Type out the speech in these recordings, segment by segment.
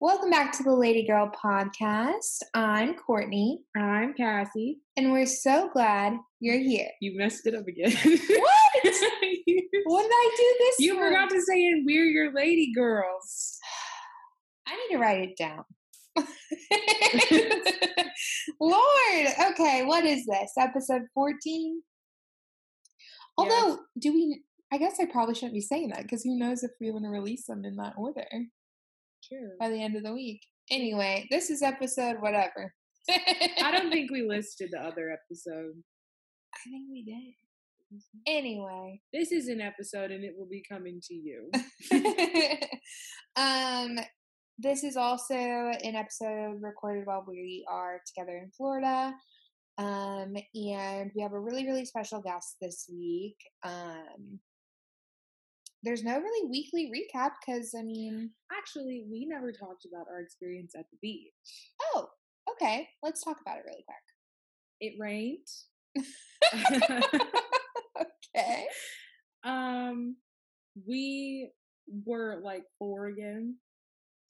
Welcome back to the Lady Girl podcast. I'm Courtney, I'm Cassie. and we're so glad you're here. You messed it up again. What? you What did I do this? you time? forgot to say it. We're your lady girls. I need to write it down. Lord, okay, what is this? Episode 14? Although, do we? I guess I probably shouldn't be saying that because who knows if we want to release them in that order True. by the end of the week. Anyway, this is episode whatever. I don't think we listed the other episode. I think we did. Anyway, This is an episode and it will be coming to you. um, this is also an episode recorded while we are together in Florida. Um, and we have a really, really special guest this week. Um, there's no really weekly recap because, I mean, Actually, we never talked about our experience at the beach. oh, okay, let's talk about it really quick. It rained. okay. um, we were like four again.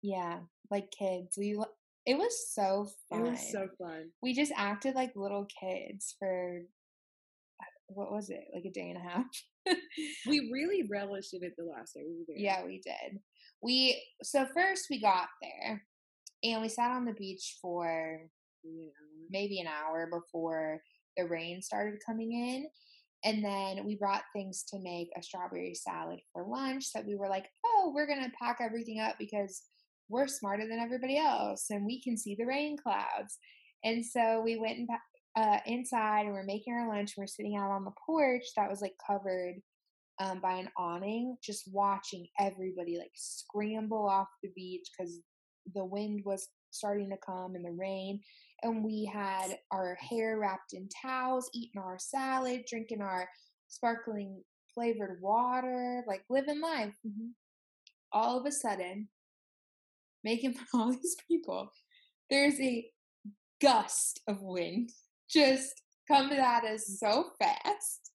Yeah, like kids. We it was so fun. It was so fun. we just acted like little kids for what was it like a day and a half We really relished it the last day we were there. yeah we did we so first we got there and we sat on the beach for know. maybe an hour before the rain started coming in and then we brought things to make a strawberry salad for lunch that we were like oh we're gonna pack everything up because we're smarter than everybody else and we can see the rain clouds and so we went and uh, inside and we're making our lunch and we're sitting out on the porch that was like covered um, by an awning just watching everybody like scramble off the beach because the wind was starting to come and the rain and we had our hair wrapped in towels, eating our salad, drinking our sparkling flavored water, like living life. All of a sudden, making all these people, there's a gust of wind just coming at us mm. so fast,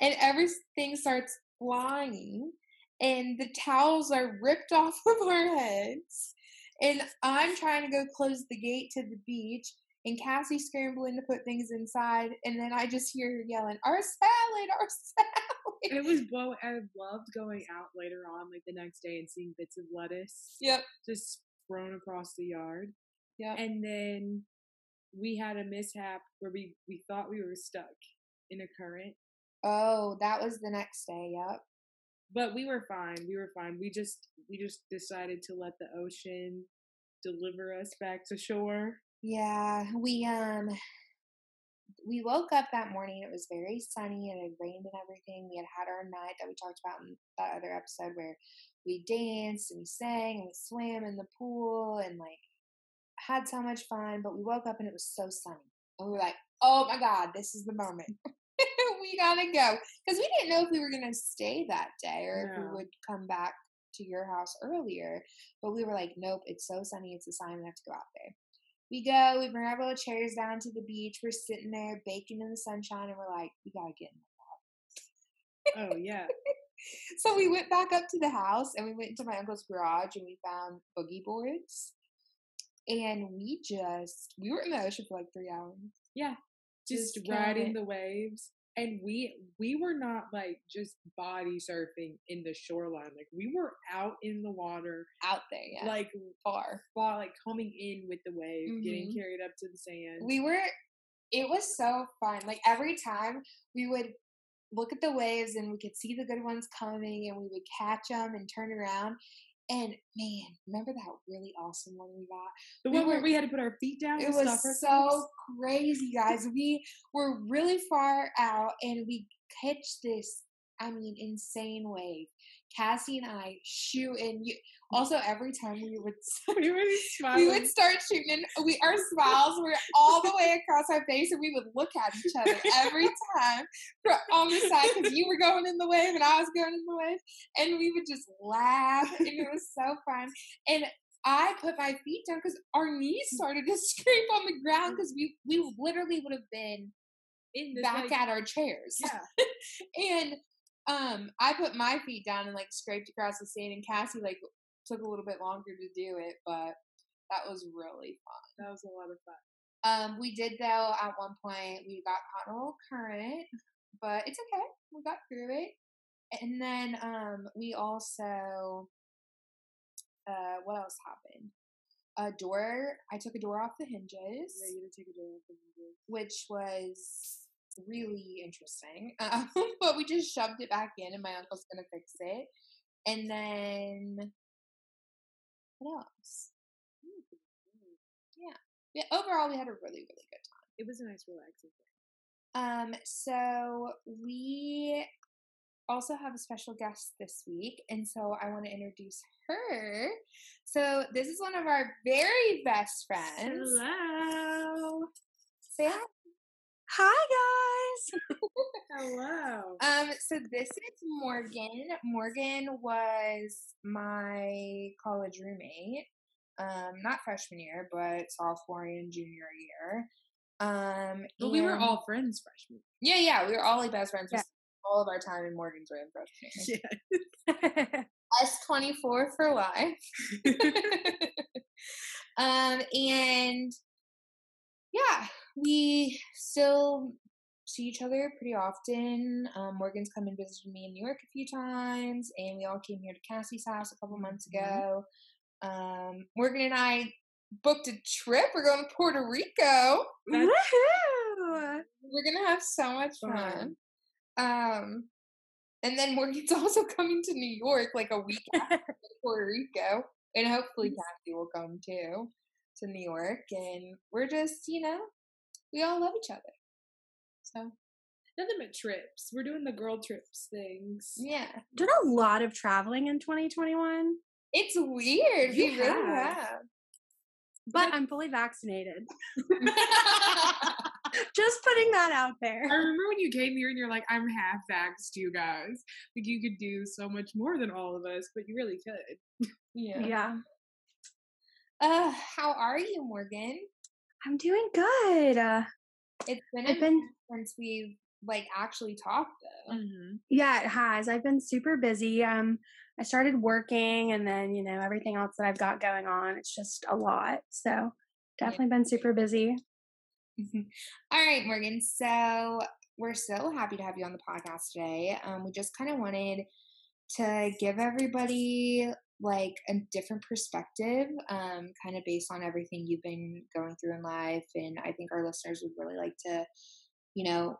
and everything starts flying, and the towels are ripped off of our heads. And I'm trying to go close the gate to the beach, and Cassie scrambling to put things inside, and then I just hear her yelling, "Our salad, our salad!" It was blow. I loved going out later on, like the next day, and seeing bits of lettuce Yep, just thrown across the yard. yep. And then we had a mishap where we we thought we were stuck in a current, Oh, that was the next day. Yep. but we were fine. We were fine. We just we just decided to let the ocean deliver us back to shore. Yeah, we um we woke up that morning. It was very sunny. And it had rained and everything. We had had our night that we talked about in that other episode where we danced and we sang and we swam in the pool and like had so much fun. But we woke up and it was so sunny, and we were like, "Oh my god, this is the moment." we gotta go because we didn't know if we were gonna stay that day or if we would come back to your house earlier. But we were like, "Nope, it's so sunny. It's a sign we have to go out there." We go, we bring our little chairs down to the beach. We're sitting there baking in the sunshine, and we're like, we gotta get in the water. Oh yeah, So we went back up to the house and we went into my uncle's garage and we found boogie boards. And we just, we were in the ocean for like three hours. yeah. Just, Just riding the waves. And we we were not like just body surfing in the shoreline. Like we were out in the water, Out there, yeah. like far. far, like coming in with the wave, getting Mhm. carried up to the sand. We were, it was so fun. Like every time we would look at the waves and we could see the good ones coming and we would catch them and turn around. And man, remember that really awesome one we got? the we one where we had to put our feet down. It was so crazy, guys. We were really far out and we catch this, I mean, insane wave. Cassie and I shoot in. you also every time we would we were we would start shooting and we our smiles were all the way across our face and we would look at each other every time fro- on the side because you were going in the wave and I was going in the wave and we would just laugh and it was so fun and I put my feet down because our knees started to scrape on the ground because we we literally would have been in this, back like- at our chairs. yeah. and um, I put my feet down and like scraped across the sand, and Cassie like took a little bit longer to do it, but That was really fun. That was a lot of fun. Um, we did though at one point we got caught in a little current, but it's okay. We got through it. And then um we also uh what else happened? A door I took a door off the hinges, Yeah, you did take a day off. you did. which was really interesting. Um, but we just shoved it back in and my uncle's gonna fix it. And then what else? Yeah, yeah. overall we had a really, really good time. It was a nice, relaxing day. Um, so we also have a special guest this week, and so I want to introduce her. So this is one of our very best friends. Hello. Say hi. Hi guys. Hello. Um, so this is Morgan. Morgan was my college roommate. Um, not freshman year, but sophomore and junior year. Um, But we were all friends freshman. yeah, yeah, we were all like best friends. Yeah. all of our time in Morgan's room freshman. Yeah. S twenty four for life. um, and yeah, we still see each other pretty often. Um, Morgan's come and visited me in New York a few times, and we all came here to Cassie's house a couple months Mhm. ago. Um, Morgan and I booked a trip. We're going to Puerto Rico. That's- Woohoo! We're gonna have so much fun. Fun. Um, and then Morgan's also coming to New York like a week after Puerto Rico, and hopefully Cassie will come too to New York. And we're just, you know, we all love each other. So Nothing but trips. We're doing the girl trips things. yeah, Did a lot of traveling in 2021, it's weird. You we really have. but I'm fully vaccinated. Just putting that out there. I remember when you came here and you're like, I'm half vaxxed, you guys. Like, you could do so much more than all of us, but you really could. yeah. Yeah, Uh, how are you, Morgan? I'm doing good. Uh, It's been a I've been since we've like actually talked though. Mm-hmm. yeah, it has. I've been super busy. Um, I started working, and then you know everything else that I've got going on. It's just a lot. So definitely been super busy. All right, Morgan. So we're so happy to have you on the podcast today. Um, we just kind of wanted to give everybody like a different perspective, um, kind of based on everything you've been going through in life, and I think our listeners would really like to, you know,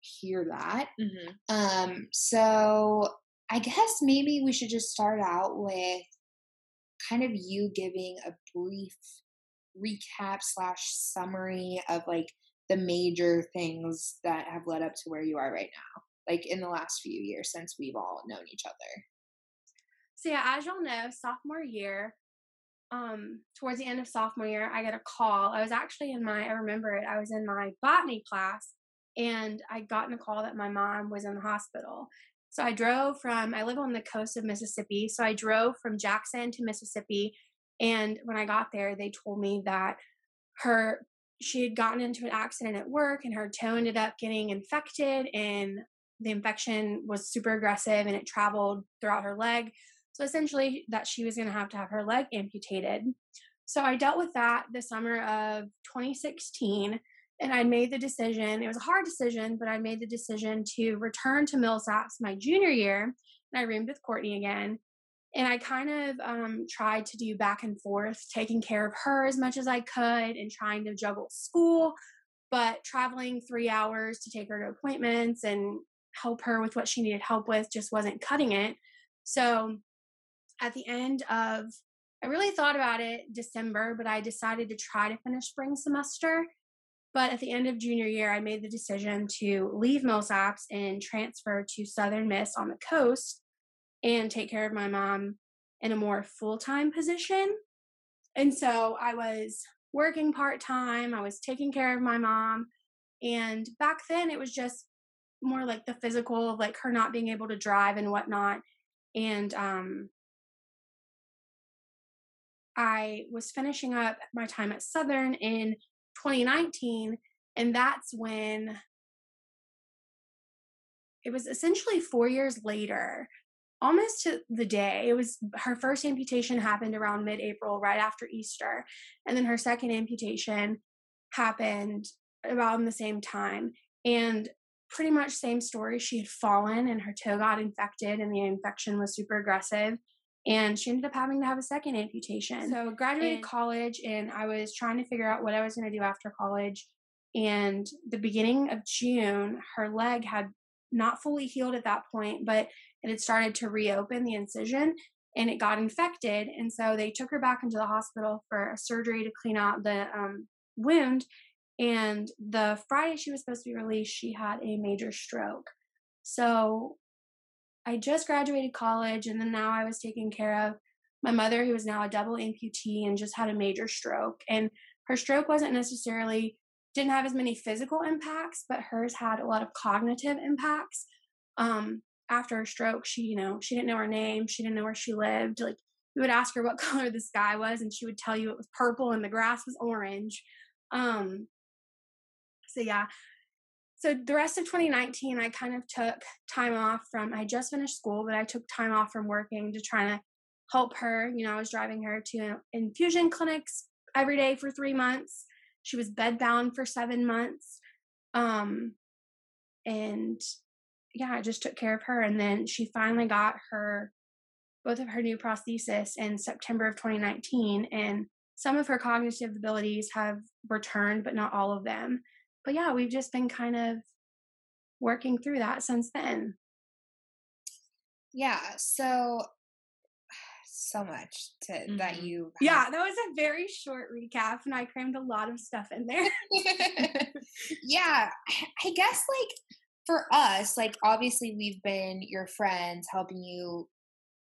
hear that. Mm-hmm. Um, so I guess maybe we should just start out with kind of you giving a brief recap slash summary of like the major things that have led up to where you are right now, like in the last few years since we've all known each other. So yeah, as y'all know, sophomore year, um, towards the end of sophomore year, I got a call. I was actually in my, I remember it, I was in my botany class and I'd gotten a call that my mom was in the hospital. So I drove from, I live on the coast of Mississippi. So I drove from Jackson to Mississippi. And when I got there, they told me that her, she had gotten into an accident at work and her toe ended up getting infected and the infection was super aggressive and it traveled throughout her leg. So essentially, that she was going to have to have her leg amputated. So I dealt with that the summer of 2016, and I made the decision. It was a hard decision, but I made the decision to return to Millsaps my junior year, and I roomed with Courtney again. And I kind of um, tried to do back and forth, taking care of her as much as I could, and trying to juggle school, but traveling three hours to take her to appointments and help her with what she needed help with just wasn't cutting it. So at the end of I really thought about it December, but I decided to try to finish spring semester. But at the end of junior year, I made the decision to leave Millsaps and transfer to Southern Miss on the coast and take care of my mom in a more full time position. And so I was working part time, I was taking care of my mom. And back then, it was just more like the physical like her not being able to drive and whatnot. And um, I was finishing up my time at Southern in 2019, and that's when it was essentially four years later. almost to the day. It was her first amputation happened around mid April, right after Easter. And then her second amputation happened about the same time. And pretty much same story. She had fallen and her toe got infected, and the infection was super aggressive. And she ended up having to have a second amputation. So graduated and, college, and I was trying to figure out what I was going to do after college. And the beginning of June, her leg had not fully healed at that point, but it had started to reopen the incision and it got infected. And so they took her back into the hospital for a surgery to clean out the um, wound. And the Friday she was supposed to be released, she had a major stroke. So I just graduated college, and then now I was taking care of my mother, who was now a double amputee and just had a major stroke. And her stroke wasn't necessarily didn't have as many physical impacts, but hers had a lot of cognitive impacts. Um, after her stroke, she, you know, she didn't know her name, she didn't know where she lived. Like you would ask her what color the sky was, and she would tell you it was purple and the grass was orange. Um, so yeah. So the rest of 2019, I kind of took time off from. I just finished school, but I took time off from working to try to help her. You know, I was driving her to infusion clinics every day for three months. She was bedbound for seven months. Um, and yeah, I just took care of her. And then she finally got her, both of her new prosthesis in September of 2019. And some of her cognitive abilities have returned, but not all of them. But yeah, we've just been kind of working through that since then. Yeah. So so much to mm-hmm. that you yeah that was a very short recap and i crammed a lot of stuff in there yeah i guess like for us like obviously we've been your friends helping you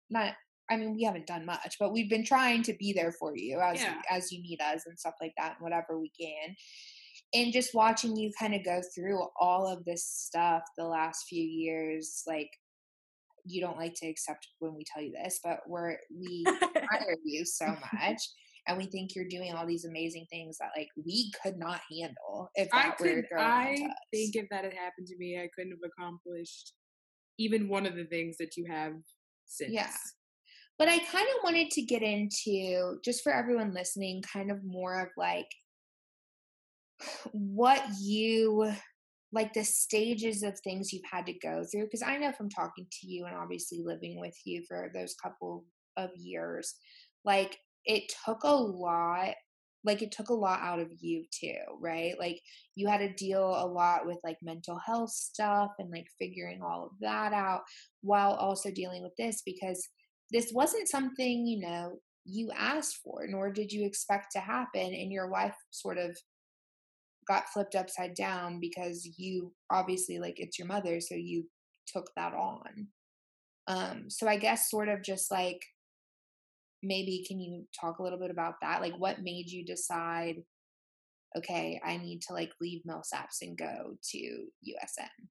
not i mean we haven't done much but we've been trying to be there for you as yeah. as you need us and stuff like that and whatever we can and just watching you kind of go through all of this stuff the last few years like you don't like to accept when we tell you this, but we're we admire you so much. And we think you're doing all these amazing things that like we could not handle if that I were could, I think if that had happened to me, I couldn't have accomplished even one of the things that you have since. Yeah. But I kind of wanted to get into just for everyone listening, kind of more of like what you like the stages of things you've had to go through because i know from talking to you and obviously living with you for those couple of years like it took a lot like it took a lot out of you too right? Like you had to deal a lot with like mental health stuff and like figuring all of that out while also dealing with this because this wasn't something you know you asked for nor did you expect to happen and your wife sort of got flipped upside down because you obviously like it's your mother so you took that on. Um so i guess sort of just like maybe can you talk a little bit about that? Like what made you decide okay i need to like leave millsaps and go to usm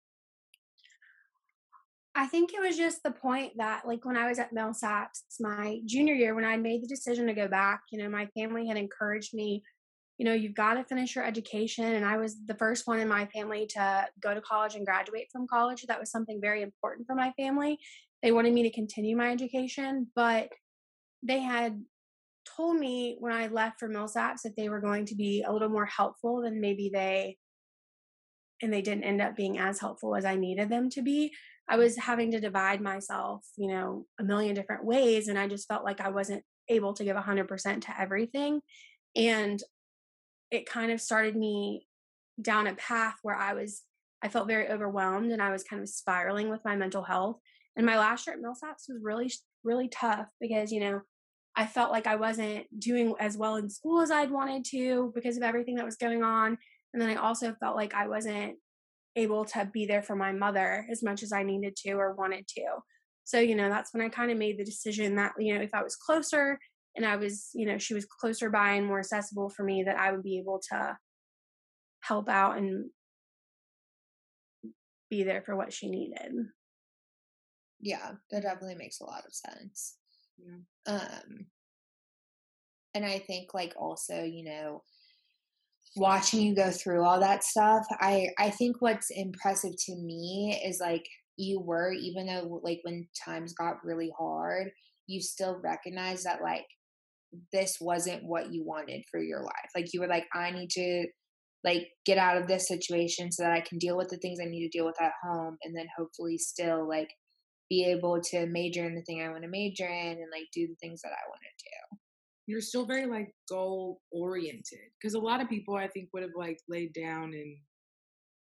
I think it was just the point that, like, when I was at Millsaps my junior year, when I made the decision to go back, you know, my family had encouraged me you know, you've got to finish your education. And I was the first one in my family to go to college and graduate from college. That was something very important for my family. They wanted me to continue my education, but they had told me when I left for Millsaps that they were going to be a little more helpful than maybe they and they didn't end up being as helpful as I needed them to be. I was having to divide myself, you know, a million different ways and I just felt like I wasn't able to give 100% to everything. And it kind of started me down a path where I was I felt very overwhelmed and I was kind of spiraling with my mental health. And my last year at Millsaps was really really tough because you know I felt like I wasn't doing as well in school as I'd wanted to because of everything that was going on. And then I also felt like I wasn't able to be there for my mother as much as I needed to or wanted to. So, you know, that's when I kind of made the decision that, you know, if I was closer and I was, you know, she was closer by and more accessible for me that I would be able to help out and be there for what she needed. Yeah, that definitely makes a lot of sense. Yeah. Um and I think like also, you know, watching you go through all that stuff, I I think what's impressive to me is like you were, even though like when times got really hard, you still recognize that like this wasn't what you wanted for your life. Like you were like, I need to like get out of this situation so that I can deal with the things I need to deal with at home and then hopefully still like be able to major in the thing I want to major in and like do the things that I want to do. You're still very like goal oriented because a lot of people I think would have like laid down and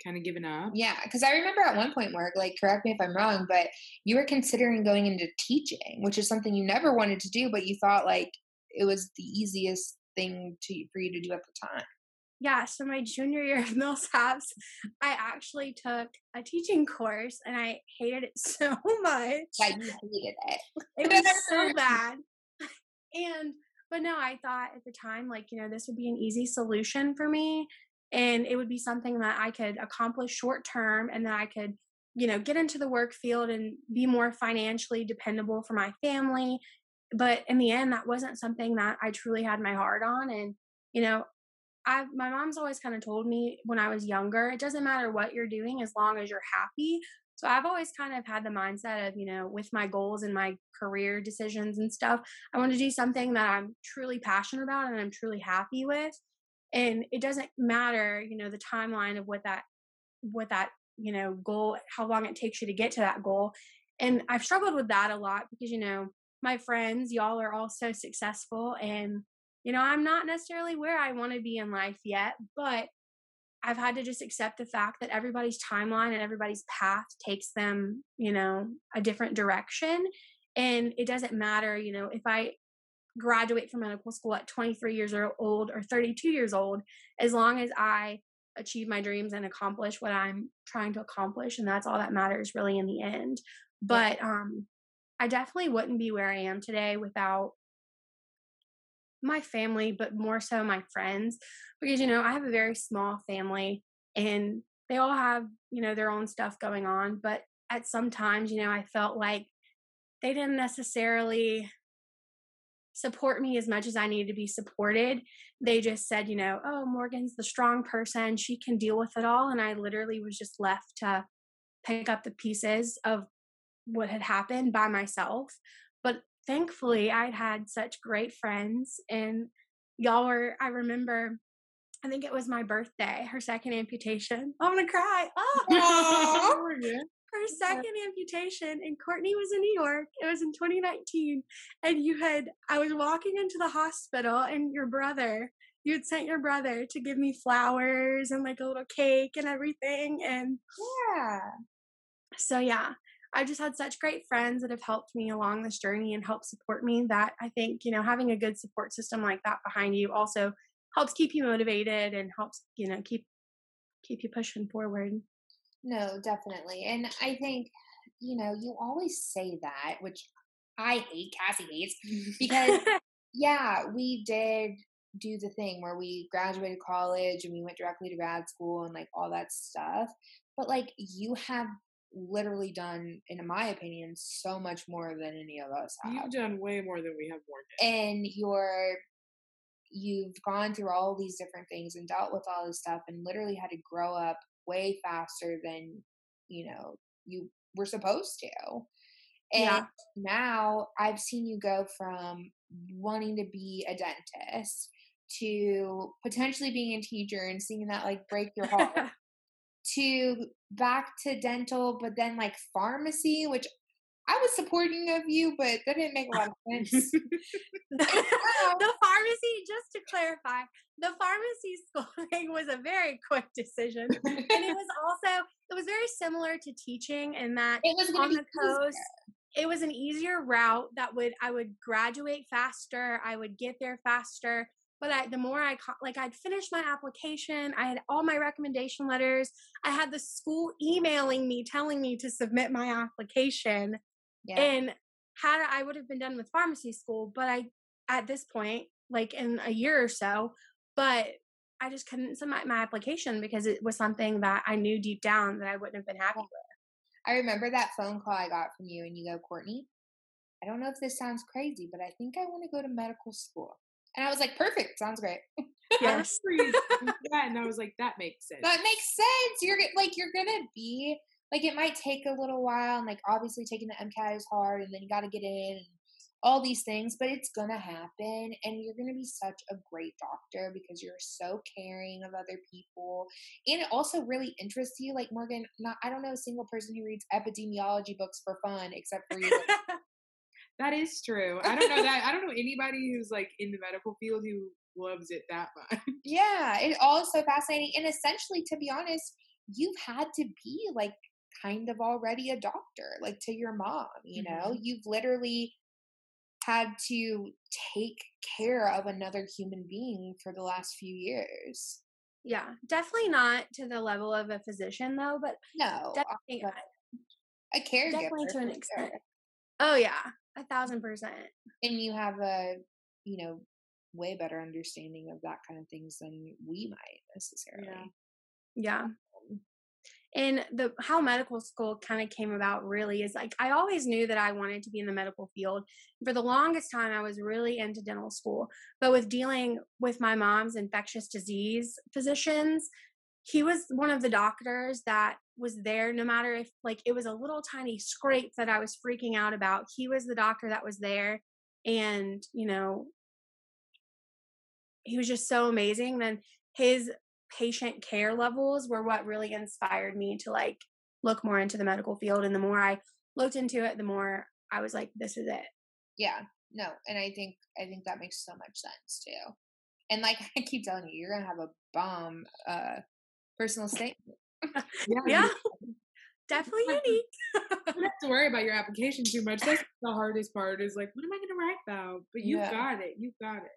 kind of given up. Yeah, because I remember at one point, Mark, like correct me if I'm wrong, but you were considering going into teaching, which is something you never wanted to do, but you thought like it was the easiest thing to for you to do at the time yeah, so my junior year of Millsaps, I actually took a teaching course and I hated it so much. Yeah, you hated it. It was so bad. And but no, I thought at the time, like, you know, this would be an easy solution for me. And it would be something that I could accomplish short term and that I could, you know, get into the work field and be more financially dependable for my family. But in the end, that wasn't something that I truly had my heart on. And, you know, I my mom's always kind of told me when I was younger, it doesn't matter what you're doing as long as you're happy. So I've always kind of had the mindset of, you know, with my goals and my career decisions and stuff, I want to do something that I'm truly passionate about and I'm truly happy with. And it doesn't matter, you know, the timeline of what that what that, you know, goal, how long it takes you to get to that goal. And I've struggled with that a lot because, you know, my friends, y'all are all so successful and you know, I'm not necessarily where I want to be in life yet, but I've had to just accept the fact that everybody's timeline and everybody's path takes them, you know, a different direction. And it doesn't matter, you know, if I graduate from medical school at 23 years old or 32 years old, as long as I achieve my dreams and accomplish what I'm trying to accomplish. And that's all that matters really in the end. But um, I definitely wouldn't be where I am today without my family, but more so my friends, because, you know, I have a very small family and they all have, you know, their own stuff going on. But at some times, you know, I felt like they didn't necessarily support me as much as I needed to be supported. They just said, you know, oh, Morgan's the strong person. She can deal with it all. And I literally was just left to pick up the pieces of what had happened by myself. But thankfully I'd had such great friends and y'all were I remember I think it was my birthday, her second amputation. I'm gonna cry. Oh, her second amputation, and Courtney was in New York. It was in 2019, and you had I was walking into the hospital, and your brother, you had sent your brother to give me flowers and like a little cake and everything, and yeah. So yeah, I've just had such great friends that have helped me along this journey and helped support me that I think, you know, having a good support system like that behind you also helps keep you motivated and helps, you know, keep keep you pushing forward. No, definitely. And I think, you know, you always say that, which I hate, Cassie hates, because yeah, we did do the thing where we graduated college and we went directly to grad school and like all that stuff. But like you have literally done, in my opinion, so much more than any of us have. You've done way more than we have more. And you're you've gone through all these different things and dealt with all this stuff and literally had to grow up way faster than you know you were supposed to. And yeah. now I've seen you go from wanting to be a dentist to potentially being a teacher and seeing that like break your heart to back to dental, but then like pharmacy, which I was supporting of you, but that didn't make a lot of sense. the pharmacy, just to clarify, the pharmacy school thing was a very quick decision. and it was also, it was very similar to teaching in that it was on the coast. Easier. It was an easier route that would I would graduate faster, I would get there faster, but I, the more I like, I'd finished my application. I had all my recommendation letters. I had the school emailing me, telling me to submit my application. Yeah. And had I would have been done with pharmacy school, but I at this point, like in a year or so, but I just couldn't submit my application because it was something that I knew deep down that I wouldn't have been happy with. I remember that phone call I got from you, and you go, Courtney, I don't know if this sounds crazy, but I think I want to go to medical school. And I was like, perfect, sounds great. Yes. yeah, and I was like, that makes sense. That makes sense. You're like, you're gonna be like it might take a little while and like obviously taking the MCAT is hard and then you got to get in and all these things, but it's going to happen and you're going to be such a great doctor because you're so caring of other people and it also really interests you like Morgan, not I don't know a single person who reads epidemiology books for fun except for you. That is true. I don't know that I don't know anybody who's like in the medical field who loves it that much. Yeah, it all is so fascinating and essentially to be honest, you've had to be like kind of already a doctor like to your mom you know mm-hmm. you've literally had to take care of another human being for the last few years yeah definitely not to the level of a physician though but no definitely a caregiver definitely to an extent sure. Oh yeah a thousand percent and you have a you know way better understanding of that kind of things than we might necessarily yeah, yeah and the how medical school kind of came about really is like I always knew that I wanted to be in the medical field. For the longest time I was really into dental school. But with dealing with my mom's infectious disease physicians, he was one of the doctors that was there no matter if like it was a little tiny scrape that I was freaking out about. He was the doctor that was there and, you know, he was just so amazing. Then his patient care levels were what really inspired me to like look more into the medical field and the more i looked into it the more i was like this is it yeah no and i think i think that makes so much sense too and like i keep telling you you're gonna have a bomb uh personal statement yeah, yeah. definitely unique you don't have to worry about your application too much that's the hardest part is like what am i gonna write about but you yeah. got it you got it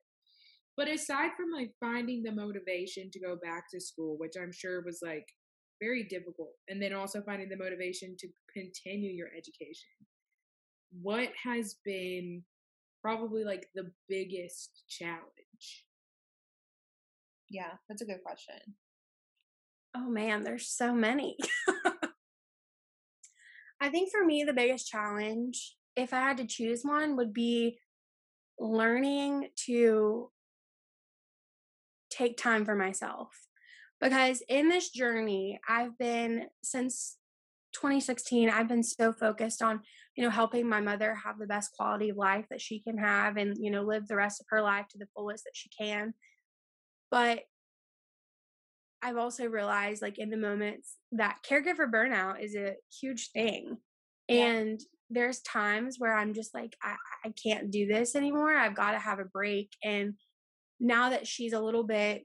but aside from like finding the motivation to go back to school, which I'm sure was like very difficult, and then also finding the motivation to continue your education, what has been probably like the biggest challenge? Yeah, that's a good question. Oh man, there's so many. I think for me, the biggest challenge, if I had to choose one, would be learning to take time for myself because in this journey i've been since 2016 i've been so focused on you know helping my mother have the best quality of life that she can have and you know live the rest of her life to the fullest that she can but i've also realized like in the moments that caregiver burnout is a huge thing yeah. and there's times where i'm just like I, I can't do this anymore i've got to have a break and now that she's a little bit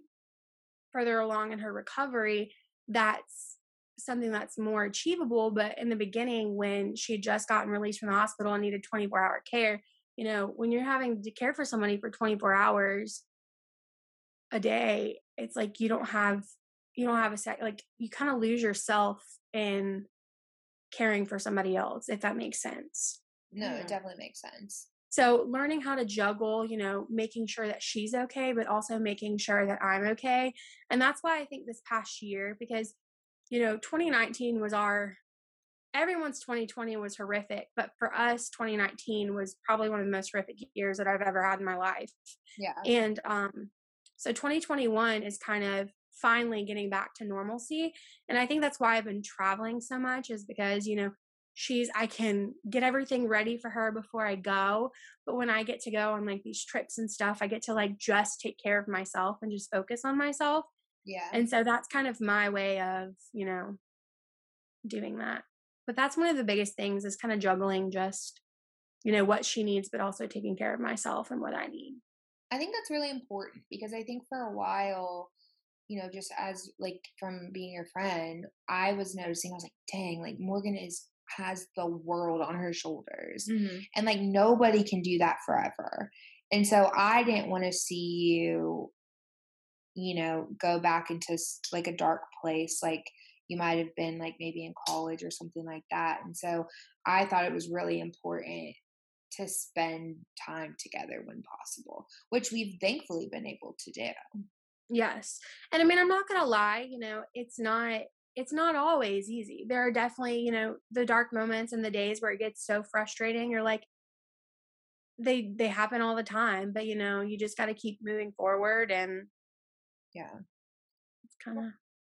further along in her recovery, that's something that's more achievable. But in the beginning, when she had just gotten released from the hospital and needed 24 hour care, you know, when you're having to care for somebody for 24 hours a day, it's like you don't have you don't have a sec like you kind of lose yourself in caring for somebody else if that makes sense no it definitely makes sense so learning how to juggle, you know, making sure that she's okay, but also making sure that I'm okay. And that's why I think this past year, because, you know, 2019 was our, everyone's 2020 was horrific, but for us, 2019 was probably one of the most horrific years that I've ever had in my life. Yeah. And um, so 2021 is kind of finally getting back to normalcy. And I think that's why I've been traveling so much, is because, you know, she's I can get everything ready for her before I go. But when I get to go on like these trips and stuff, I get to like just take care of myself and just focus on myself. Yeah. And so that's kind of my way of, you know, doing that. But that's one of the biggest things is kind of juggling just, you know, what she needs, but also taking care of myself and what I need. I think that's really important because I think for a while, you know, just as like from being your friend, I was noticing, I was like, dang, like Morgan is has the world on her shoulders. Mm-hmm. And like nobody can do that forever. And so I didn't want to see you, you know, go back into like a dark place like you might have been like maybe in college or something like that. And so I thought it was really important to spend time together when possible, which we've thankfully been able to do. Yes. And I mean, I'm not going to lie, you know, it's not it's not always easy. There are definitely, you know, the dark moments and the days where it gets so frustrating. You're like, they they happen all the time, but you know, you just got to keep moving forward and yeah. It's kind of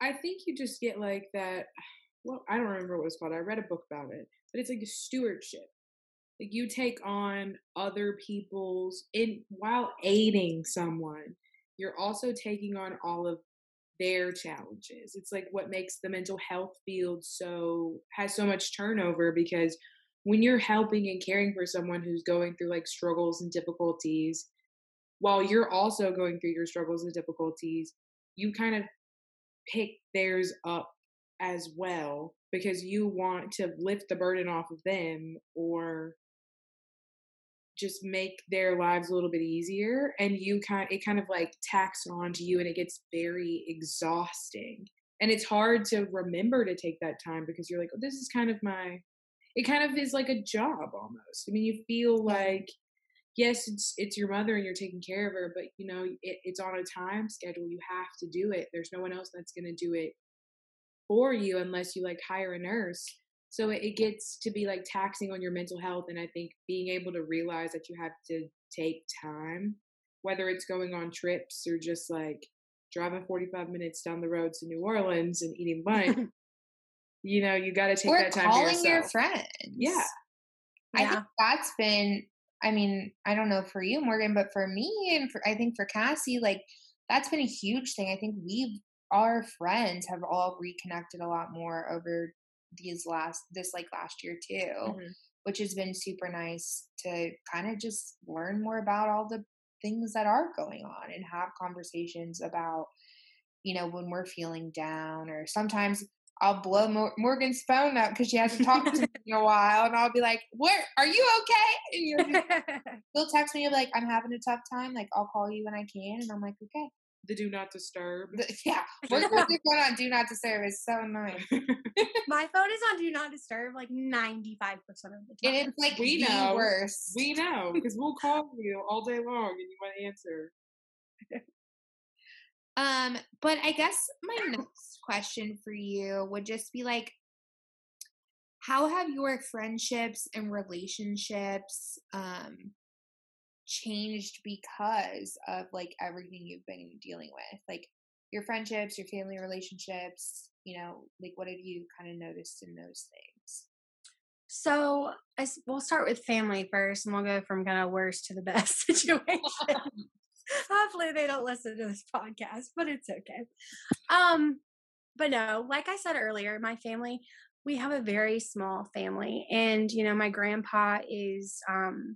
I think you just get like that well, I don't remember what it's called. I read a book about it, but it's like a stewardship. Like you take on other people's in while aiding someone, you're also taking on all of their challenges. It's like what makes the mental health field so has so much turnover because when you're helping and caring for someone who's going through like struggles and difficulties while you're also going through your struggles and difficulties, you kind of pick theirs up as well because you want to lift the burden off of them or just make their lives a little bit easier and you kind it kind of like tacks on to you and it gets very exhausting. And it's hard to remember to take that time because you're like oh, this is kind of my it kind of is like a job almost. I mean you feel mm-hmm. like yes it's it's your mother and you're taking care of her but you know it, it's on a time schedule you have to do it. There's no one else that's going to do it for you unless you like hire a nurse so it gets to be like taxing on your mental health. And I think being able to realize that you have to take time, whether it's going on trips or just like driving 45 minutes down the road to New Orleans and eating lunch, you know, you got to take or that time calling your friends. Yeah. I yeah. think that's been, I mean, I don't know for you, Morgan, but for me and for, I think for Cassie, like that's been a huge thing. I think we've, our friends have all reconnected a lot more over these last this like last year too mm-hmm. which has been super nice to kind of just learn more about all the things that are going on and have conversations about you know when we're feeling down or sometimes I'll blow Morgan's phone up because she hasn't talked to me in a while, and I'll be like, "What? are you okay?" And you're, he'll text me like, "I'm having a tough time. Like, I'll call you when I can," and I'm like, "Okay." The do not disturb. The, yeah, we're going on do not disturb. It's so annoying. My phone is on do not disturb like ninety five percent of the time. And it's like we know worse. We know because we'll call you all day long and you want to answer. um, but I guess my next question for you would just be like, how have your friendships and relationships um changed because of like everything you've been dealing with like your friendships your family relationships you know like what have you kind of noticed in those things? So as we'll start with family first and we'll go from kind of worst to the best situation hopefully they don't listen to this podcast but it's okay. Um but no like i said earlier my family we have a very small family and you know my grandpa is um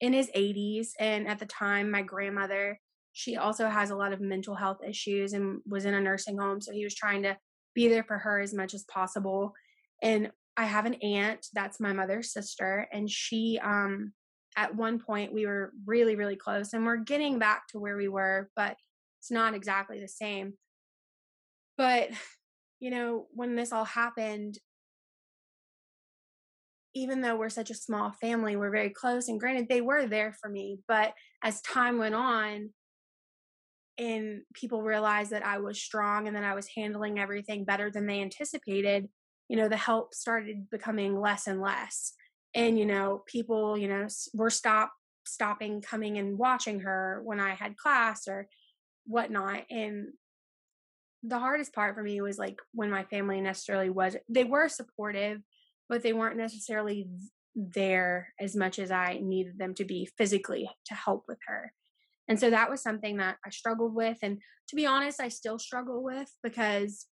in his 80s and at the time my grandmother she also has a lot of mental health issues and was in a nursing home so he was trying to be there for her as much as possible and i have an aunt that's my mother's sister and she um at one point we were really really close and we're getting back to where we were but it's not exactly the same but you know when this all happened even though we're such a small family, we're very close. And granted, they were there for me. But as time went on, and people realized that I was strong and that I was handling everything better than they anticipated, you know, the help started becoming less and less. And, you know, people, you know, were stop stopping coming and watching her when I had class or whatnot. And the hardest part for me was like when my family necessarily was they were supportive but they weren't necessarily there as much as I needed them to be physically to help with her. And so that was something that I struggled with. And to be honest, I still struggle with because,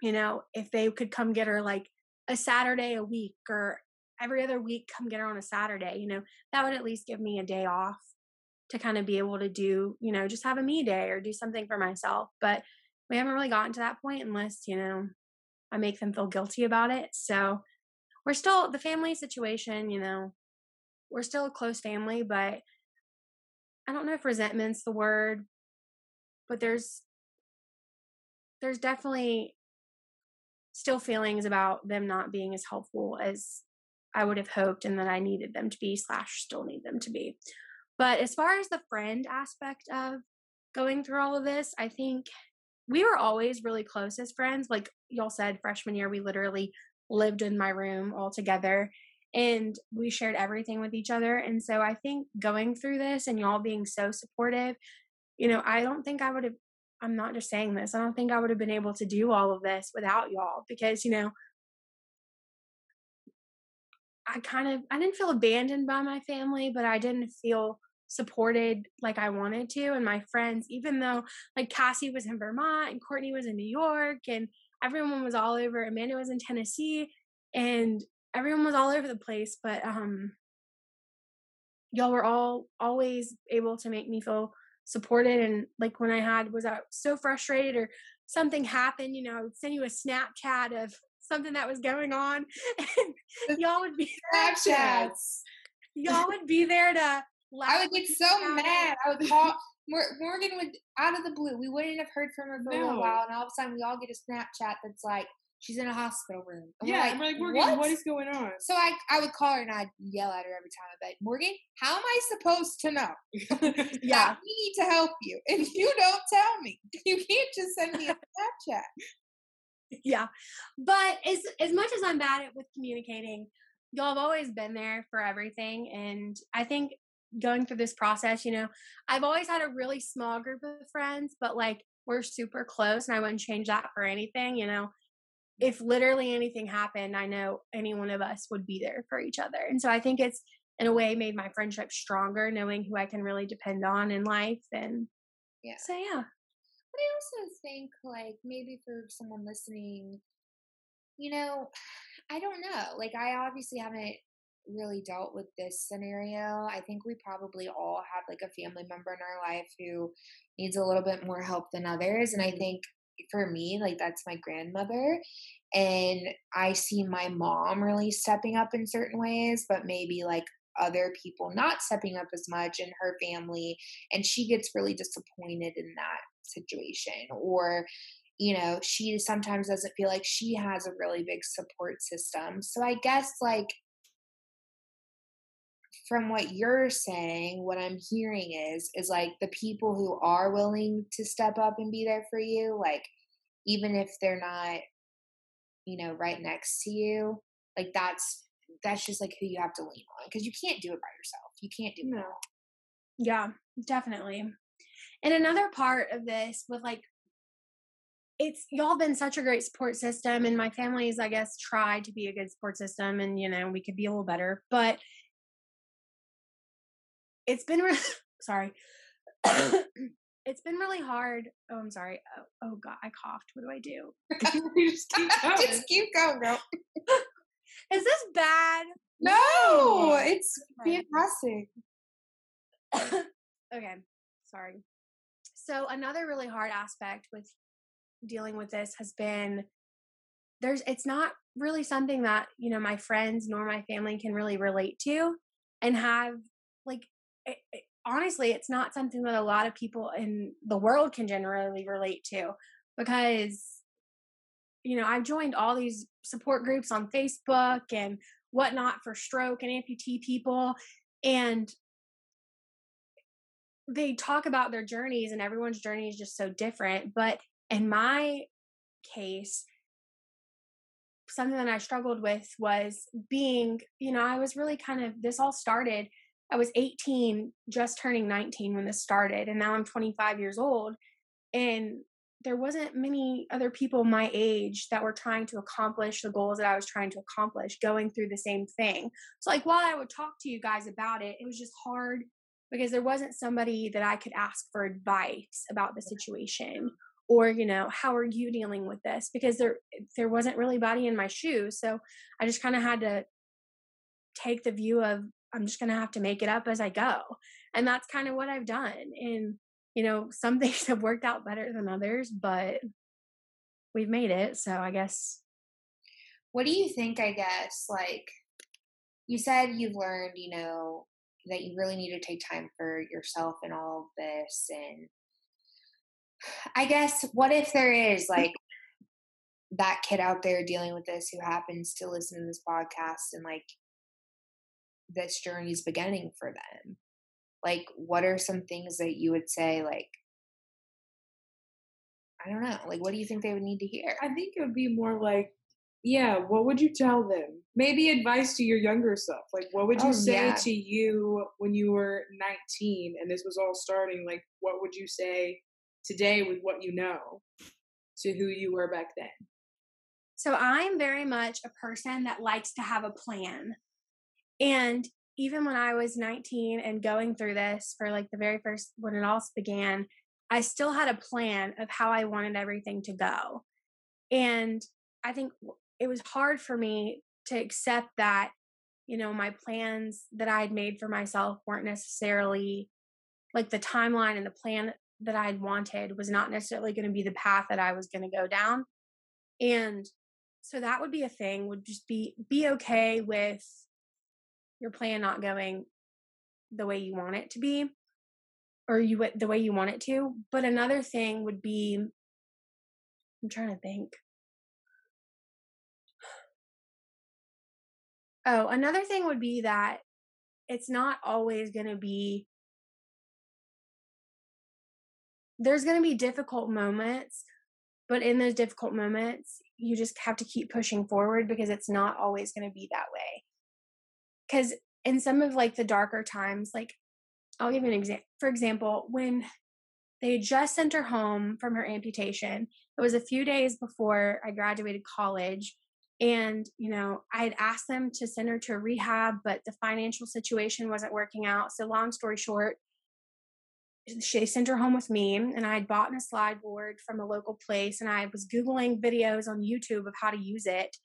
you know, if they could come get her like a Saturday a week or every other week, come get her on a Saturday, you know, that would at least give me a day off to kind of be able to do, you know, just have a me day or do something for myself. But we haven't really gotten to that point unless, you know, I make them feel guilty about it. So we're still the family situation, you know, we're still a close family, but I don't know if resentment's the word, but there's there's definitely still feelings about them not being as helpful as I would have hoped and that I needed them to be slash still need them to be. But as far as the friend aspect of going through all of this, I think we were always really close as friends. Like y'all said, freshman year, we literally lived in my room all together and we shared everything with each other. And so I think going through this and y'all being so supportive, you know, I don't think I would have I'm not just saying this. I don't think I would have been able to do all of this without y'all because, you know, I kind of I didn't feel abandoned by my family, but I didn't feel supported like I wanted to. And my friends, even though like Cassie was in Vermont and Courtney was in New York and everyone was all over, Amanda was in Tennessee and everyone was all over the place. But um y'all were all always able to make me feel supported and like when I had was I so frustrated or something happened, you know, I would send you a Snapchat of something that was going on and y'all would be Snapchats. Y'all would be there to laugh. I would get so mad. I would call Morgan would out of the blue. We wouldn't have heard from her for no. a while, and all of a sudden we all get a Snapchat that's like she's in a hospital room. And yeah, we're like, we're like Morgan, what? what is going on? So I I would call her and I'd yell at her every time I bet, Morgan, how am I supposed to know? yeah, we need to help you, and you don't tell me. You can't just send me a Snapchat yeah. But as as much as I'm bad at with communicating, y'all have always been there for everything. And I think going through this process, you know, I've always had a really small group of friends, but like we're super close and I wouldn't change that for anything, you know. If literally anything happened, I know any one of us would be there for each other. And so I think it's in a way made my friendship stronger, knowing who I can really depend on in life. And yeah. So yeah. But I also think, like, maybe for someone listening, you know, I don't know. Like, I obviously haven't really dealt with this scenario. I think we probably all have like a family member in our life who needs a little bit more help than others. And I mm-hmm. think for me, like, that's my grandmother. And I see my mom really stepping up in certain ways, but maybe like other people not stepping up as much in her family. And she gets really disappointed in that situation or you know she sometimes doesn't feel like she has a really big support system so i guess like from what you're saying what i'm hearing is is like the people who are willing to step up and be there for you like even if they're not you know right next to you like that's that's just like who you have to lean on because you can't do it by yourself you can't do no. yeah definitely and another part of this with like it's y'all been such a great support system and my family's i guess tried to be a good support system and you know we could be a little better but it's been re- sorry. It's been really hard oh i'm sorry oh, oh, god i coughed what do i do? Just keep going. just keep going girl. Is this bad? No it's fantastic. Okay sorry. So another really hard aspect with dealing with this has been there's it's not really something that you know my friends nor my family can really relate to and have like it, honestly it's not something that a lot of people in the world can generally relate to because you know i've joined all these support groups on facebook and whatnot for stroke and amputee people and they talk about their journeys and everyone's journey is just so different but in my case something that i struggled with was being you know i was really kind of this all started i was 18 just turning 19 when this started and now i'm 25 years old and there wasn't many other people my age that were trying to accomplish the goals that I was trying to accomplish going through the same thing. So like while I would talk to you guys about it, it was just hard because there wasn't somebody that I could ask for advice about the situation or you know how are you dealing with this because there there wasn't really body in my shoes so I just kind of had to take the view of I'm just going to have to make it up as I go and that's kind of what I've done and you know some things have worked out better than others but we've made it so I guess what do you think I guess like you said you've learned you know that you really need to take time for yourself and all of this and i guess what if there is mm. like that kid out there dealing with this who happens to listen to this podcast and like this journey's beginning for them like what are some things that you would say like i don't know like what do you think they would need to hear i think it would be more like yeah, what would you tell them? Maybe advice to your younger self. Like, what would you oh, say yeah. to you when you were 19 and this was all starting? Like, what would you say today with what you know to who you were back then? So I'm very much a person that likes to have a plan. And even when I was 19 and going through this for like the very first, when it all began, I still had a plan of how I wanted everything to go. And I think it was hard for me to accept that, you know, my plans that I had made for myself weren't necessarily like the timeline and the plan that I had wanted was not necessarily going to be the path that I was going to go down. And so that would be a thing would just be be okay with your plan not going the way you want it to be or you the way you want it to but another thing would be i'm trying to think. Oh another thing would be that it's not always going to be there's going to be difficult moments but in those difficult moments you just have to keep pushing forward because it's not always going to be that way because in some of like the darker times like i'll give you an example for example when they just sent her home from her amputation it was a few days before i graduated college and you know i had asked them to send her to rehab but the financial situation wasn't working out so long story short she sent her home with me and i had bought a slide board from a local place and i was googling videos on youtube of how to use it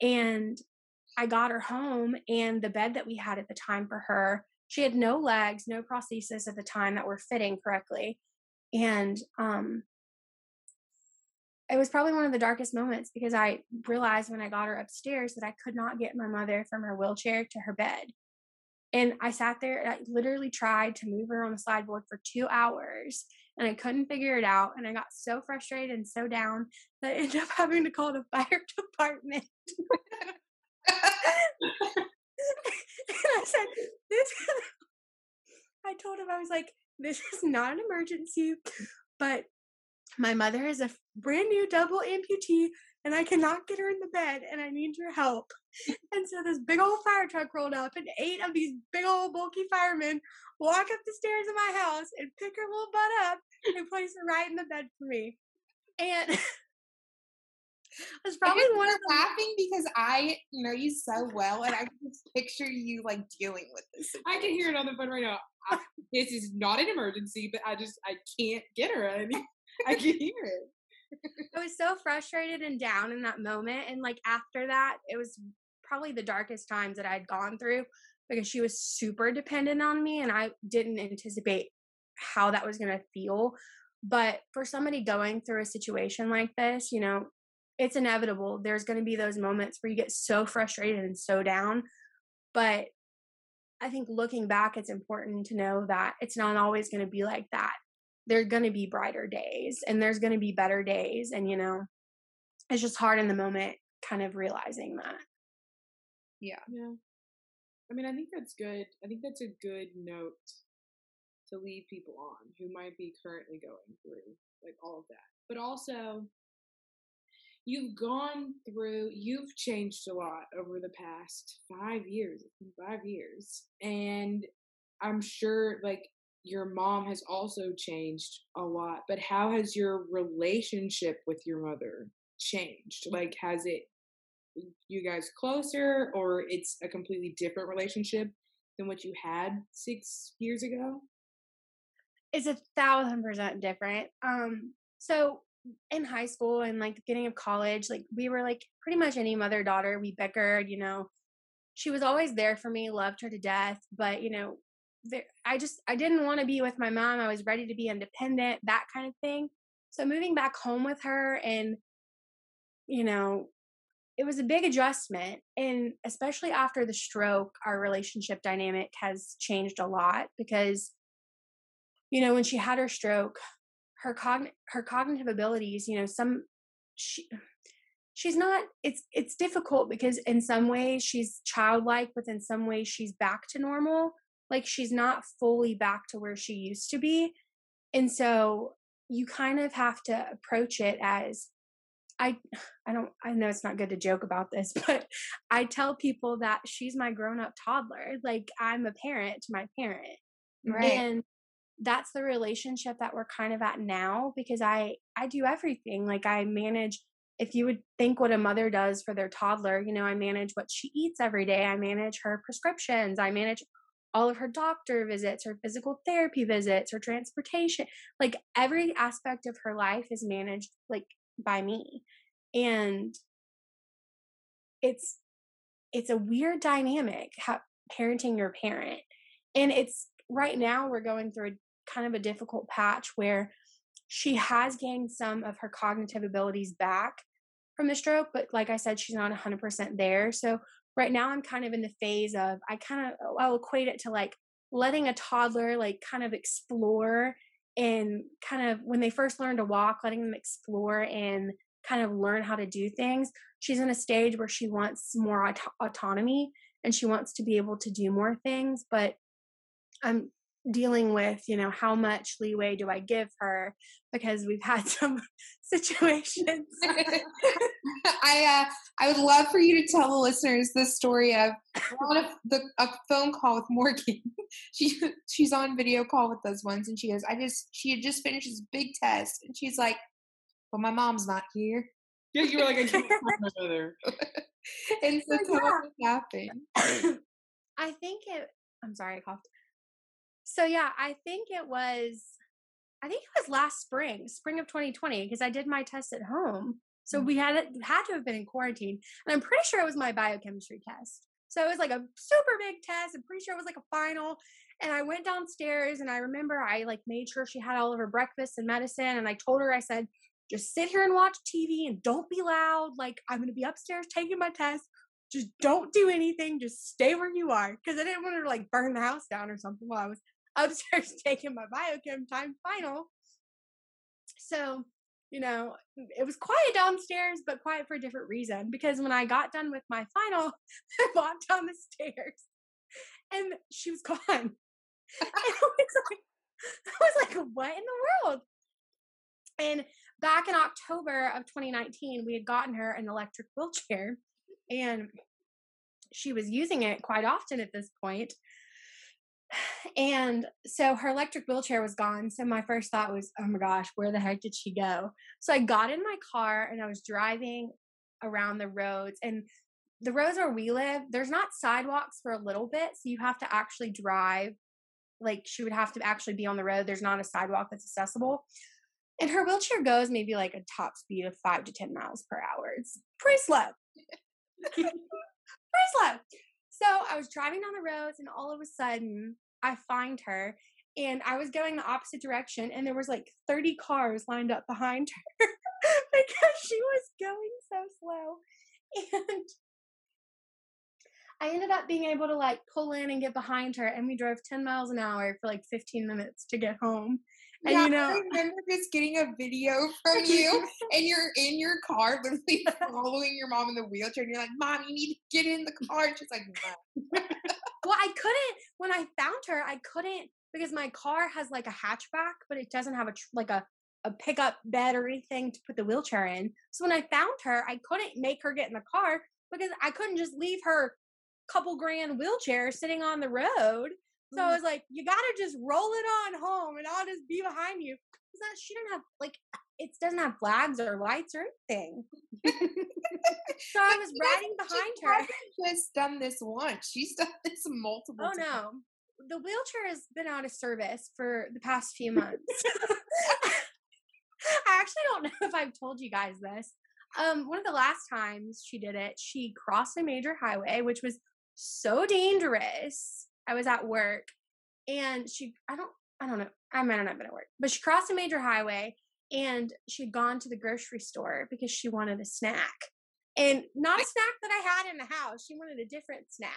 and I got her home, and the bed that we had at the time for her, she had no legs, no prosthesis at the time that were fitting correctly. And um, it was probably one of the darkest moments because I realized when I got her upstairs that I could not get my mother from her wheelchair to her bed. And I sat there, and I literally tried to move her on the slide board for two hours and I couldn't figure it out. And I got so frustrated and so down that I ended up having to call the fire department. and I said, this I told him I was like, this is not an emergency, but my mother is a brand new double amputee and I cannot get her in the bed and I need your help. And so this big old fire truck rolled up and eight of these big old bulky firemen walk up the stairs of my house and pick her little butt up and place her right in the bed for me. And was probably one of laughing because I know you so well, and I can just picture you like dealing with this. I can hear it on the phone right now. I, this is not an emergency, but I just I can't get her. I mean, I can hear it. I was so frustrated and down in that moment, and like after that, it was probably the darkest times that I'd gone through because she was super dependent on me, and I didn't anticipate how that was going to feel. But for somebody going through a situation like this, you know, it's inevitable. There's going to be those moments where you get so frustrated and so down. But I think looking back, it's important to know that it's not always going to be like that. There's going to be brighter days and there's going to be better days. And, you know, it's just hard in the moment kind of realizing that. Yeah. Yeah. I mean, I think that's good. I think that's a good note to leave people on who might be currently going through like all of that. But also, you've gone through you've changed a lot over the past five years five years and i'm sure like your mom has also changed a lot but how has your relationship with your mother changed? Like has it you guys closer or it's a completely different relationship than what you had six years ago? It's a thousand percent different. Um so in high school and like the beginning of college, like we were like pretty much any mother daughter. We bickered, you know. She was always there for me, loved her to death, but you know, there, I just I didn't want to be with my mom. I was ready to be independent, that kind of thing. So moving back home with her and you know, it was a big adjustment and especially after the stroke, our relationship dynamic has changed a lot because you know, when she had her stroke, her cogn her cognitive abilities you know some she she's not it's it's difficult because in some ways she's childlike but in some ways she's back to normal. Like she's not fully back to where she used to be. And so you kind of have to approach it as i i don't i know it's not good to joke about this but i tell people that she's my grown up toddler. Like i'm a parent to my parent. Right. and that's the relationship that we're kind of at now because I I do everything. Like I manage if you would think what a mother does for their toddler, you know, I manage what she eats every day. I manage her prescriptions. I manage all of her doctor visits, her physical therapy visits, her transportation. Like every aspect of her life is managed like by me. And it's it's a weird dynamic how parenting your parent. And it's right now we're going through a kind of a difficult patch where she has gained some of her cognitive abilities back from the stroke, but like I said, she's not 100% there. So right now I'm kind of in the phase of I kind of oh, I'll equate it to like letting a toddler like kind of explore and kind of when they first learn to walk, letting them explore and kind of learn how to do things. She's in a stage where she wants more aut- autonomy and she wants to be able to do more things, but I'm dealing with you know how much leeway do i give her because we've had some situations. I uh i would love for you to tell the listeners the story of on a, the, a phone call with morgan. She she's on video call with us once and she goes i just she had just finished this big test and she's like well my mom's not here. Yeah you were like i can't my mother. And so tell yeah. what happened. I think it i'm sorry i coughed so yeah, I think it was I think it was last spring, spring of 2020, because I did my test at home. So mm. we had it had to have been in quarantine. And I'm pretty sure it was my biochemistry test. So it was like a super big test. I'm pretty sure it was like a final. And I went downstairs and I remember I like made sure she had all of her breakfast and medicine. And I told her, I said, just sit here and watch TV and don't be loud. Like I'm gonna be upstairs taking my test. Just don't do anything. Just stay where you are. Cause I didn't want her to like burn the house down or something while I was upstairs taking my biochem time final. So, you know, it was quiet downstairs, but quiet for a different reason. Because when I got done with my final, I walked down the stairs and she was gone. and I was like, I was like, what in the world? And back in October of 2019, we had gotten her an electric wheelchair and she was using it quite often at this point and so her electric wheelchair was gone. So my first thought was, oh my gosh, where the heck did she go? So I got in my car and I was driving around the roads. And the roads where we live, there's not sidewalks for a little bit. So you have to actually drive. Like she would have to actually be on the road. There's not a sidewalk that's accessible. And her wheelchair goes maybe like a top speed of five to 10 miles per hour. It's pretty slow. pretty slow. So I was driving down the roads and all of a sudden I find her and I was going the opposite direction and there was like 30 cars lined up behind her because she was going so slow. And I ended up being able to like pull in and get behind her and we drove 10 miles an hour for like 15 minutes to get home. And yeah, you know, I remember just getting a video from you, and you're in your car, literally following your mom in the wheelchair, and you're like, "Mom, you need to get in the car." And she's like, "No." well, I couldn't when I found her. I couldn't because my car has like a hatchback, but it doesn't have a like a a pickup bed or anything to put the wheelchair in. So when I found her, I couldn't make her get in the car because I couldn't just leave her couple grand wheelchair sitting on the road. So I mm. was like, you gotta just roll it on home and I'll just be behind you. Because she didn't have like it doesn't have flags or lights or anything. so I was riding behind her. Just done this once. She's done this multiple. Oh times. no, the wheelchair has been out of service for the past few months. I actually don't know if I've told you guys this. Um, one of the last times she did it, she crossed a major highway, which was so dangerous I was at work and she I don't I don't know. I might not have been at work. But she crossed a major highway and she'd gone to the grocery store because she wanted a snack. And not a snack that I had in the house. She wanted a different snack.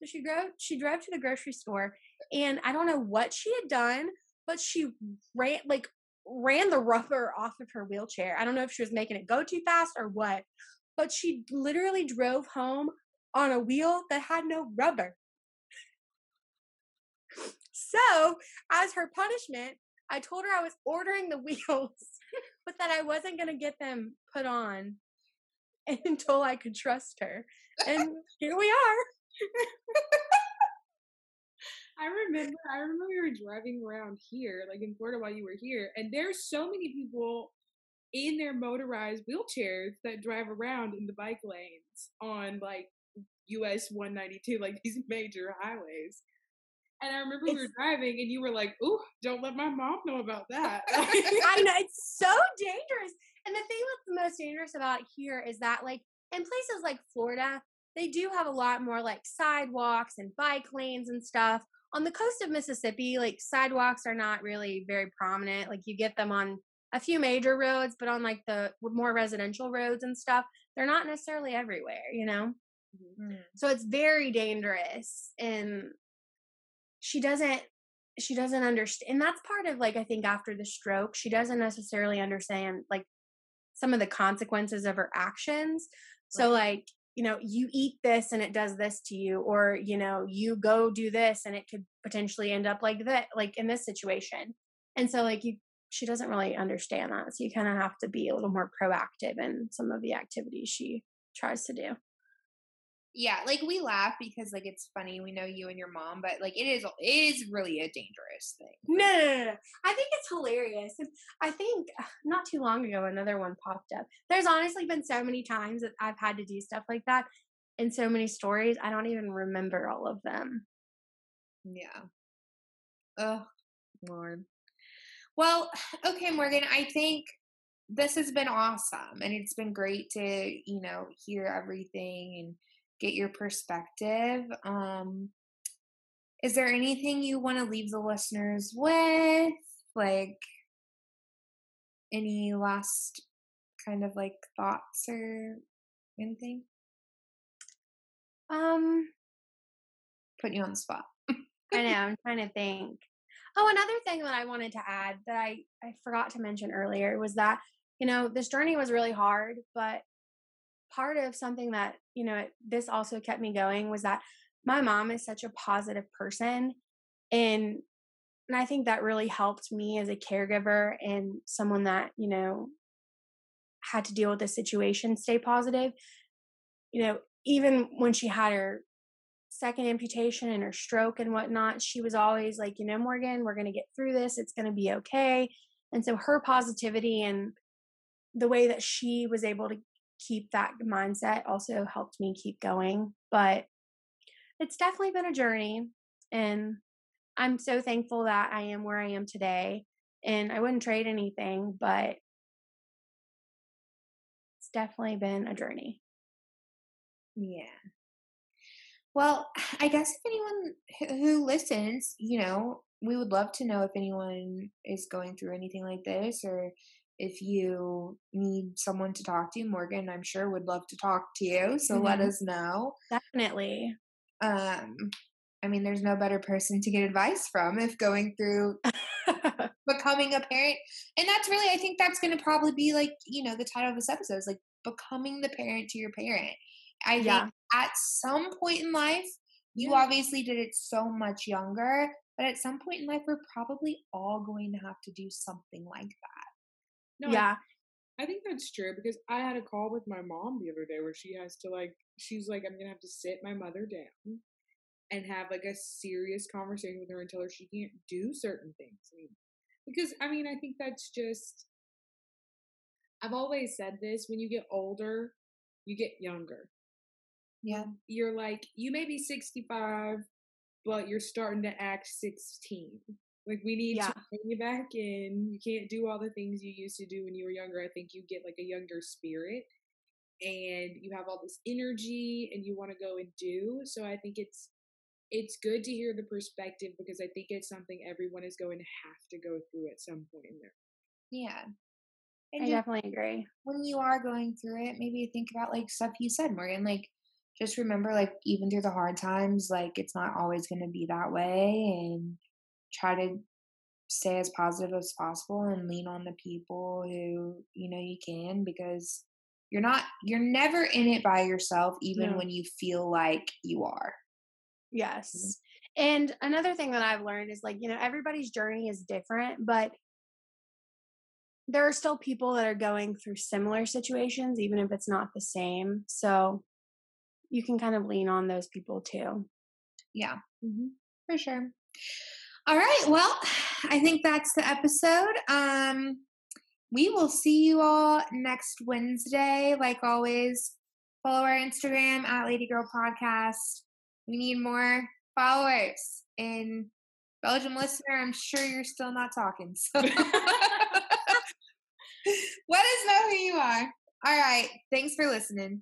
So she drove she drove to the grocery store and I don't know what she had done, but she ran like ran the rubber off of her wheelchair. I don't know if she was making it go too fast or what, but she literally drove home on a wheel that had no rubber. So, as her punishment, I told her I was ordering the wheels, but that I wasn't going to get them put on until I could trust her. And here we are. I remember I remember we were driving around here, like in Florida while you were here, and there's so many people in their motorized wheelchairs that drive around in the bike lanes on like US 192, like these major highways. And I remember it's, we were driving, and you were like, "Ooh, don't let my mom know about that." I know it's so dangerous. And the thing that's the most dangerous about here is that, like, in places like Florida, they do have a lot more like sidewalks and bike lanes and stuff. On the coast of Mississippi, like sidewalks are not really very prominent. Like you get them on a few major roads, but on like the more residential roads and stuff, they're not necessarily everywhere, you know? Mm-hmm. So it's very dangerous. And she doesn't she doesn't understand and that's part of like i think after the stroke she doesn't necessarily understand like some of the consequences of her actions. So like you know you eat this and it does this to you or you know you go do this and it could potentially end up like that like in this situation. And so like you she doesn't really understand that so you kind of have to be a little more proactive in some of the activities she tries to do yeah, like we laugh because like it's funny. We know you and your mom, but like it is it is really a dangerous thing. No, no, no, no. I think it's hilarious. And I think uh, not too long ago another one popped up. There's honestly been so many times that I've had to do stuff like that and so many stories. I don't even remember all of them. Yeah. Oh, Lord. Well, okay, Morgan, I think this has been awesome and it's been great to, you know, hear everything and get your perspective. Um, is there anything you want to leave the listeners with? Like any last kind of like thoughts or anything? Um, put you on the spot. I know. I'm trying to think. Oh, another thing that I wanted to add that I I forgot to mention earlier was that you know this journey was really hard, but part of something that you know this also kept me going was that my mom is such a positive person and and I think that really helped me as a caregiver and someone that you know had to deal with the situation stay positive. You know even when she had her second amputation and her stroke and whatnot she was always like you know morgan we're going to get through this it's going to be okay. And so her positivity and the way that she was able to keep that mindset also helped me keep going. But it's definitely been a journey. And I'm so thankful that I am where I am today. And I wouldn't trade anything, but it's definitely been a journey. Yeah. Well, I guess if anyone who listens, you know, we would love to know if anyone is going through anything like this or if you need someone to talk to, Morgan, I'm sure would love to talk to you. So mm-hmm. let us know. Definitely. Um, I mean, there's no better person to get advice from if going through becoming a parent. And that's really, I think that's going to probably be like, you know, the title of this episode is like becoming the parent to your parent. I yeah. think at some point in life, you yeah. obviously did it so much younger, but at some point in life, we're probably all going to have to do something like that. No, yeah. I, I think that's true because I had a call with my mom the other day where she has to like she's like I'm gonna have to sit my mother down and have like a serious conversation with her and tell her she can't do certain things. I mean, because I mean I think that's just I've always said this when you get older, you get younger. Yeah. You're like, you may be 65, but you're starting to act 16. Like we need yeah. to bring you back in. You can't do all the things you used to do when you were younger. I think you get like a younger spirit and you have all this energy and you want to go and do. So I think it's it's good to hear the perspective because I think it's something everyone is going to have to go through at some point in their Yeah. And I just, definitely agree. When you are going through it, maybe think about like stuff you said, Morgan. Like just remember like even through the hard times, like it's not always gonna be that way and try to stay as positive as possible and lean on the people who you know you can because you're not you're never in it by yourself even no. when you feel like you are mm-hmm. yes and another thing that i've learned is like you know everybody's journey is different but there are still people that are going through similar situations even if it's not the same so you can kind of lean on those people too yeah mm-hmm. for sure All right. Well, I think that's the episode. Um, we will see you all next Wednesday. Like always, follow our Instagram at Lady Girl Podcast. We need more followers. In Belgium listener, I'm sure you're still not talking. So let us know who you are. All right. Thanks for listening.